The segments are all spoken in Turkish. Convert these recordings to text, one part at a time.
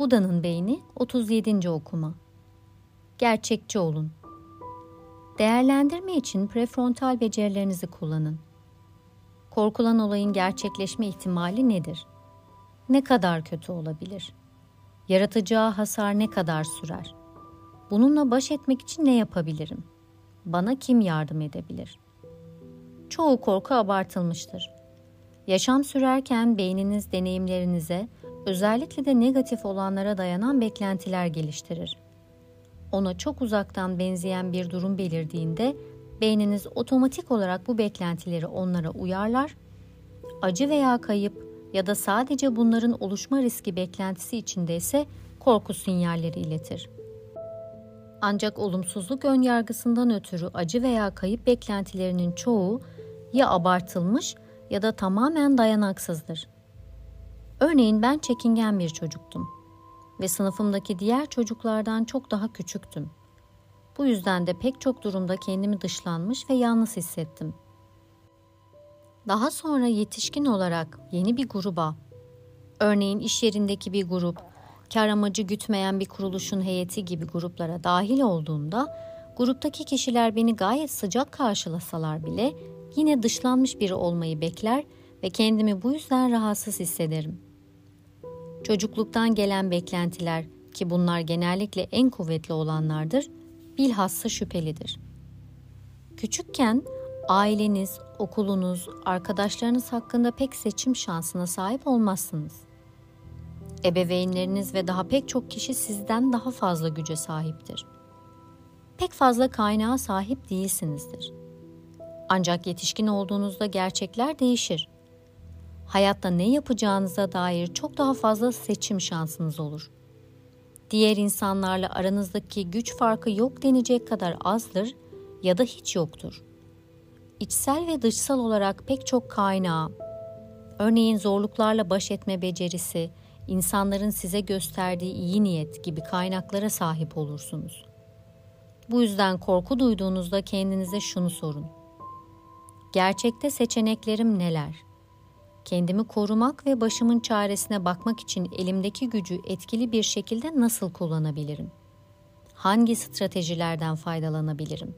Buda'nın beyni 37. okuma. Gerçekçi olun. Değerlendirme için prefrontal becerilerinizi kullanın. Korkulan olayın gerçekleşme ihtimali nedir? Ne kadar kötü olabilir? Yaratacağı hasar ne kadar sürer? Bununla baş etmek için ne yapabilirim? Bana kim yardım edebilir? Çoğu korku abartılmıştır. Yaşam sürerken beyniniz deneyimlerinize, özellikle de negatif olanlara dayanan beklentiler geliştirir. Ona çok uzaktan benzeyen bir durum belirdiğinde beyniniz otomatik olarak bu beklentileri onlara uyarlar. Acı veya kayıp ya da sadece bunların oluşma riski beklentisi içinde ise korku sinyalleri iletir. Ancak olumsuzluk önyargısından ötürü acı veya kayıp beklentilerinin çoğu ya abartılmış ya da tamamen dayanaksızdır. Örneğin ben çekingen bir çocuktum ve sınıfımdaki diğer çocuklardan çok daha küçüktüm. Bu yüzden de pek çok durumda kendimi dışlanmış ve yalnız hissettim. Daha sonra yetişkin olarak yeni bir gruba, örneğin iş yerindeki bir grup, kar amacı gütmeyen bir kuruluşun heyeti gibi gruplara dahil olduğunda, gruptaki kişiler beni gayet sıcak karşılasalar bile yine dışlanmış biri olmayı bekler ve kendimi bu yüzden rahatsız hissederim. Çocukluktan gelen beklentiler ki bunlar genellikle en kuvvetli olanlardır, bilhassa şüphelidir. Küçükken aileniz, okulunuz, arkadaşlarınız hakkında pek seçim şansına sahip olmazsınız. Ebeveynleriniz ve daha pek çok kişi sizden daha fazla güce sahiptir. Pek fazla kaynağa sahip değilsinizdir. Ancak yetişkin olduğunuzda gerçekler değişir. Hayatta ne yapacağınıza dair çok daha fazla seçim şansınız olur. Diğer insanlarla aranızdaki güç farkı yok denecek kadar azdır ya da hiç yoktur. İçsel ve dışsal olarak pek çok kaynağı, örneğin zorluklarla baş etme becerisi, insanların size gösterdiği iyi niyet gibi kaynaklara sahip olursunuz. Bu yüzden korku duyduğunuzda kendinize şunu sorun. Gerçekte seçeneklerim neler? Kendimi korumak ve başımın çaresine bakmak için elimdeki gücü etkili bir şekilde nasıl kullanabilirim? Hangi stratejilerden faydalanabilirim?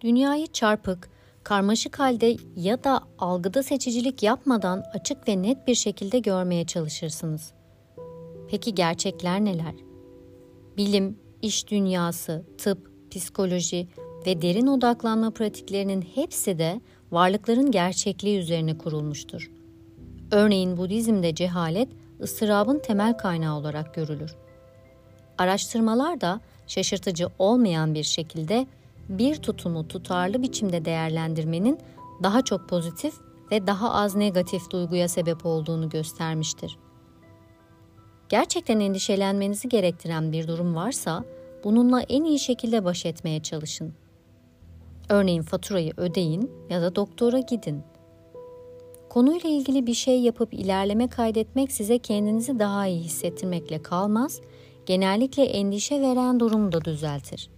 Dünyayı çarpık, karmaşık halde ya da algıda seçicilik yapmadan açık ve net bir şekilde görmeye çalışırsınız. Peki gerçekler neler? Bilim, iş dünyası, tıp, psikoloji ve derin odaklanma pratiklerinin hepsi de varlıkların gerçekliği üzerine kurulmuştur. Örneğin Budizm'de cehalet ıstırabın temel kaynağı olarak görülür. Araştırmalar da şaşırtıcı olmayan bir şekilde bir tutumu tutarlı biçimde değerlendirmenin daha çok pozitif ve daha az negatif duyguya sebep olduğunu göstermiştir. Gerçekten endişelenmenizi gerektiren bir durum varsa bununla en iyi şekilde baş etmeye çalışın. Örneğin faturayı ödeyin ya da doktora gidin. Konuyla ilgili bir şey yapıp ilerleme kaydetmek size kendinizi daha iyi hissettirmekle kalmaz, genellikle endişe veren durumu da düzeltir.